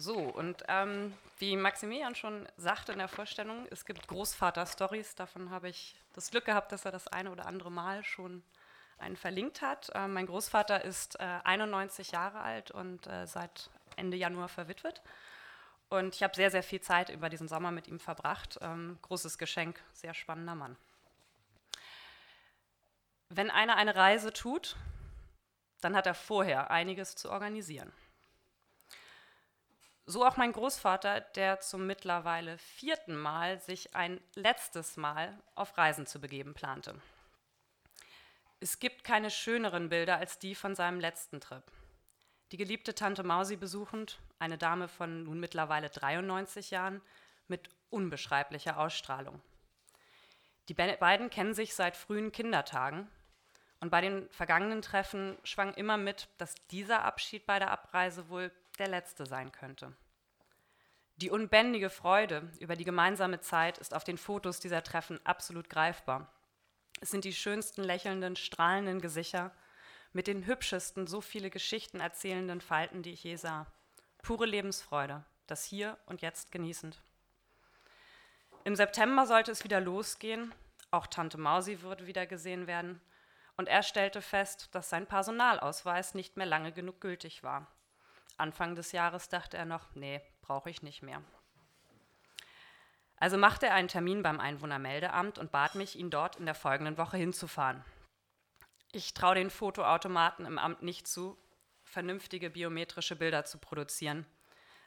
So, und ähm, wie Maximilian schon sagte in der Vorstellung, es gibt Großvater-Stories. Davon habe ich das Glück gehabt, dass er das eine oder andere Mal schon einen verlinkt hat. Äh, mein Großvater ist äh, 91 Jahre alt und äh, seit Ende Januar verwitwet. Und ich habe sehr, sehr viel Zeit über diesen Sommer mit ihm verbracht. Ähm, großes Geschenk, sehr spannender Mann. Wenn einer eine Reise tut, dann hat er vorher einiges zu organisieren. So auch mein Großvater, der zum mittlerweile vierten Mal sich ein letztes Mal auf Reisen zu begeben plante. Es gibt keine schöneren Bilder als die von seinem letzten Trip. Die geliebte Tante Mausi besuchend, eine Dame von nun mittlerweile 93 Jahren, mit unbeschreiblicher Ausstrahlung. Die beiden kennen sich seit frühen Kindertagen und bei den vergangenen Treffen schwang immer mit, dass dieser Abschied bei der Abreise wohl der letzte sein könnte. Die unbändige Freude über die gemeinsame Zeit ist auf den Fotos dieser Treffen absolut greifbar. Es sind die schönsten lächelnden, strahlenden Gesichter mit den hübschesten, so viele Geschichten erzählenden Falten, die ich je sah. Pure Lebensfreude, das Hier und Jetzt genießend. Im September sollte es wieder losgehen, auch Tante Mausi würde wieder gesehen werden, und er stellte fest, dass sein Personalausweis nicht mehr lange genug gültig war. Anfang des Jahres dachte er noch, nee, brauche ich nicht mehr. Also machte er einen Termin beim Einwohnermeldeamt und bat mich, ihn dort in der folgenden Woche hinzufahren. Ich traue den Fotoautomaten im Amt nicht zu, vernünftige biometrische Bilder zu produzieren,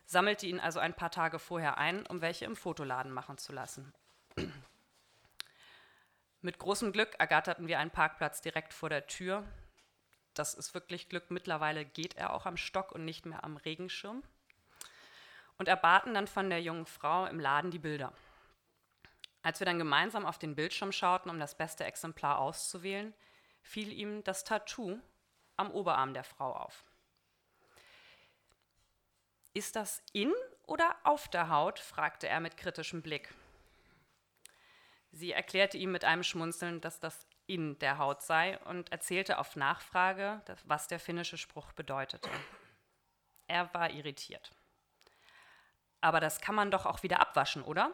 sammelte ihn also ein paar Tage vorher ein, um welche im Fotoladen machen zu lassen. Mit großem Glück ergatterten wir einen Parkplatz direkt vor der Tür, das ist wirklich Glück. Mittlerweile geht er auch am Stock und nicht mehr am Regenschirm. Und erbaten dann von der jungen Frau im Laden die Bilder. Als wir dann gemeinsam auf den Bildschirm schauten, um das beste Exemplar auszuwählen, fiel ihm das Tattoo am Oberarm der Frau auf. Ist das in oder auf der Haut? fragte er mit kritischem Blick. Sie erklärte ihm mit einem Schmunzeln, dass das in der Haut sei und erzählte auf Nachfrage, was der finnische Spruch bedeutete. Er war irritiert. Aber das kann man doch auch wieder abwaschen, oder?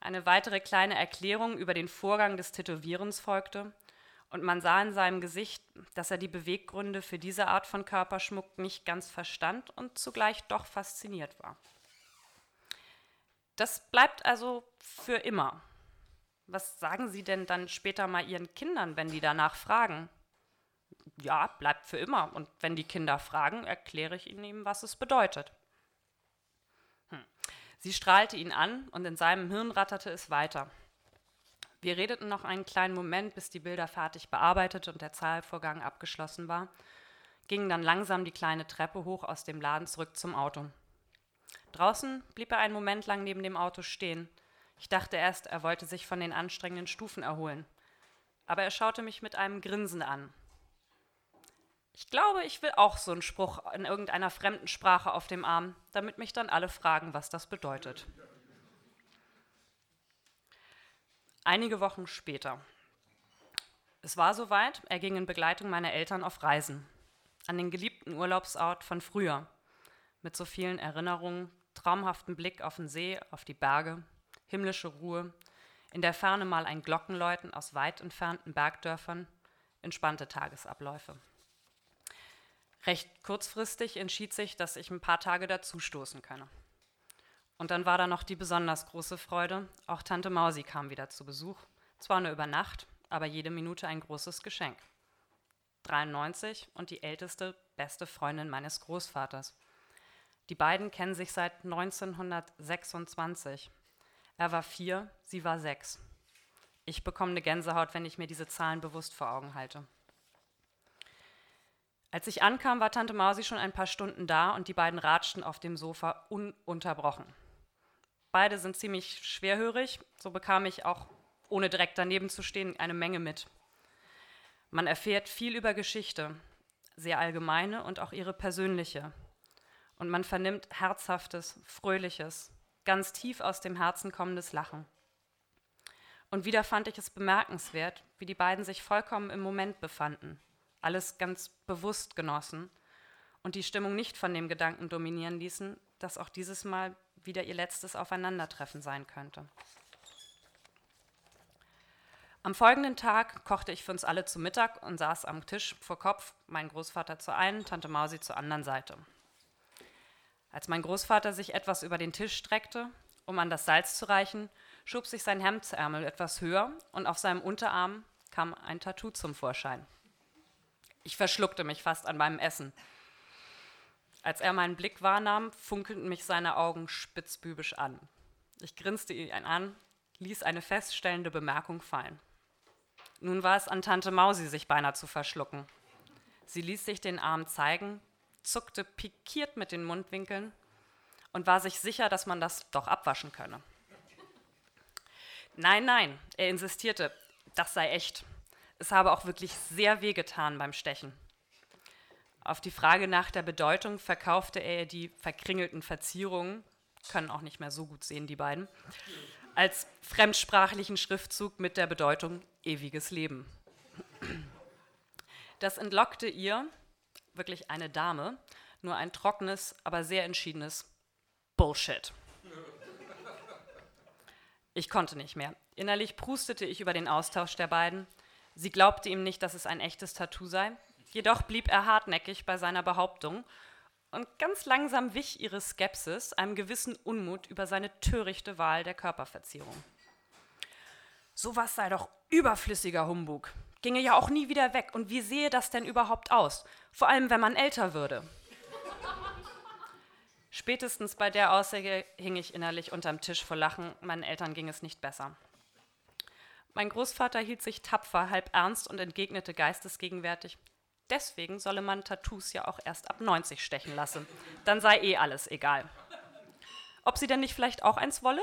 Eine weitere kleine Erklärung über den Vorgang des Tätowierens folgte, und man sah in seinem Gesicht, dass er die Beweggründe für diese Art von Körperschmuck nicht ganz verstand und zugleich doch fasziniert war. Das bleibt also für immer, was sagen Sie denn dann später mal Ihren Kindern, wenn die danach fragen? Ja, bleibt für immer. Und wenn die Kinder fragen, erkläre ich ihnen eben, was es bedeutet. Hm. Sie strahlte ihn an und in seinem Hirn ratterte es weiter. Wir redeten noch einen kleinen Moment, bis die Bilder fertig bearbeitet und der Zahlvorgang abgeschlossen war, gingen dann langsam die kleine Treppe hoch aus dem Laden zurück zum Auto. Draußen blieb er einen Moment lang neben dem Auto stehen, ich dachte erst, er wollte sich von den anstrengenden Stufen erholen. Aber er schaute mich mit einem Grinsen an. Ich glaube, ich will auch so einen Spruch in irgendeiner fremden Sprache auf dem Arm, damit mich dann alle fragen, was das bedeutet. Einige Wochen später. Es war soweit, er ging in Begleitung meiner Eltern auf Reisen. An den geliebten Urlaubsort von früher. Mit so vielen Erinnerungen, traumhaften Blick auf den See, auf die Berge, himmlische Ruhe, in der Ferne mal ein Glockenläuten aus weit entfernten Bergdörfern, entspannte Tagesabläufe. Recht kurzfristig entschied sich, dass ich ein paar Tage dazustoßen könne. Und dann war da noch die besonders große Freude, auch Tante Mausi kam wieder zu Besuch, zwar nur über Nacht, aber jede Minute ein großes Geschenk. 93 und die älteste, beste Freundin meines Großvaters. Die beiden kennen sich seit 1926 er war vier, sie war sechs. Ich bekomme eine Gänsehaut, wenn ich mir diese Zahlen bewusst vor Augen halte. Als ich ankam, war Tante Mausi schon ein paar Stunden da und die beiden ratschten auf dem Sofa ununterbrochen. Beide sind ziemlich schwerhörig, so bekam ich auch, ohne direkt daneben zu stehen, eine Menge mit. Man erfährt viel über Geschichte, sehr allgemeine und auch ihre persönliche. Und man vernimmt herzhaftes, fröhliches, ganz tief aus dem Herzen kommendes Lachen. Und wieder fand ich es bemerkenswert, wie die beiden sich vollkommen im Moment befanden, alles ganz bewusst genossen und die Stimmung nicht von dem Gedanken dominieren ließen, dass auch dieses Mal wieder ihr letztes Aufeinandertreffen sein könnte. Am folgenden Tag kochte ich für uns alle zu Mittag und saß am Tisch vor Kopf, mein Großvater zur einen, Tante Mausi zur anderen Seite. Als mein Großvater sich etwas über den Tisch streckte, um an das Salz zu reichen, schob sich sein Hemdsärmel etwas höher und auf seinem Unterarm kam ein Tattoo zum Vorschein. Ich verschluckte mich fast an meinem Essen. Als er meinen Blick wahrnahm, funkelten mich seine Augen spitzbübisch an. Ich grinste ihn an, ließ eine feststellende Bemerkung fallen. Nun war es an Tante Mausi, sich beinahe zu verschlucken. Sie ließ sich den Arm zeigen, zuckte pikiert mit den Mundwinkeln und war sich sicher, dass man das doch abwaschen könne. Nein, nein, er insistierte, das sei echt. Es habe auch wirklich sehr wehgetan beim Stechen. Auf die Frage nach der Bedeutung verkaufte er die verkringelten Verzierungen, können auch nicht mehr so gut sehen, die beiden, als fremdsprachlichen Schriftzug mit der Bedeutung ewiges Leben. Das entlockte ihr, wirklich eine Dame, nur ein trockenes, aber sehr entschiedenes Bullshit. Ich konnte nicht mehr. Innerlich prustete ich über den Austausch der beiden. Sie glaubte ihm nicht, dass es ein echtes Tattoo sei. Jedoch blieb er hartnäckig bei seiner Behauptung und ganz langsam wich ihre Skepsis einem gewissen Unmut über seine törichte Wahl der Körperverzierung. Sowas sei doch überflüssiger Humbug. Ginge ja auch nie wieder weg. Und wie sehe das denn überhaupt aus? Vor allem, wenn man älter würde. Spätestens bei der Aussage hing ich innerlich unterm Tisch vor Lachen. Meinen Eltern ging es nicht besser. Mein Großvater hielt sich tapfer, halb ernst und entgegnete geistesgegenwärtig: Deswegen solle man Tattoos ja auch erst ab 90 stechen lassen. Dann sei eh alles egal. Ob sie denn nicht vielleicht auch eins wolle?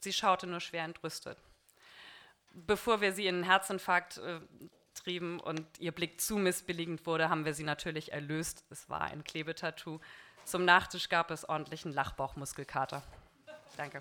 Sie schaute nur schwer entrüstet. Bevor wir sie in einen Herzinfarkt äh, trieben und ihr Blick zu missbilligend wurde, haben wir sie natürlich erlöst. Es war ein Klebetattoo. Zum Nachtisch gab es ordentlichen Lachbauchmuskelkater. Danke.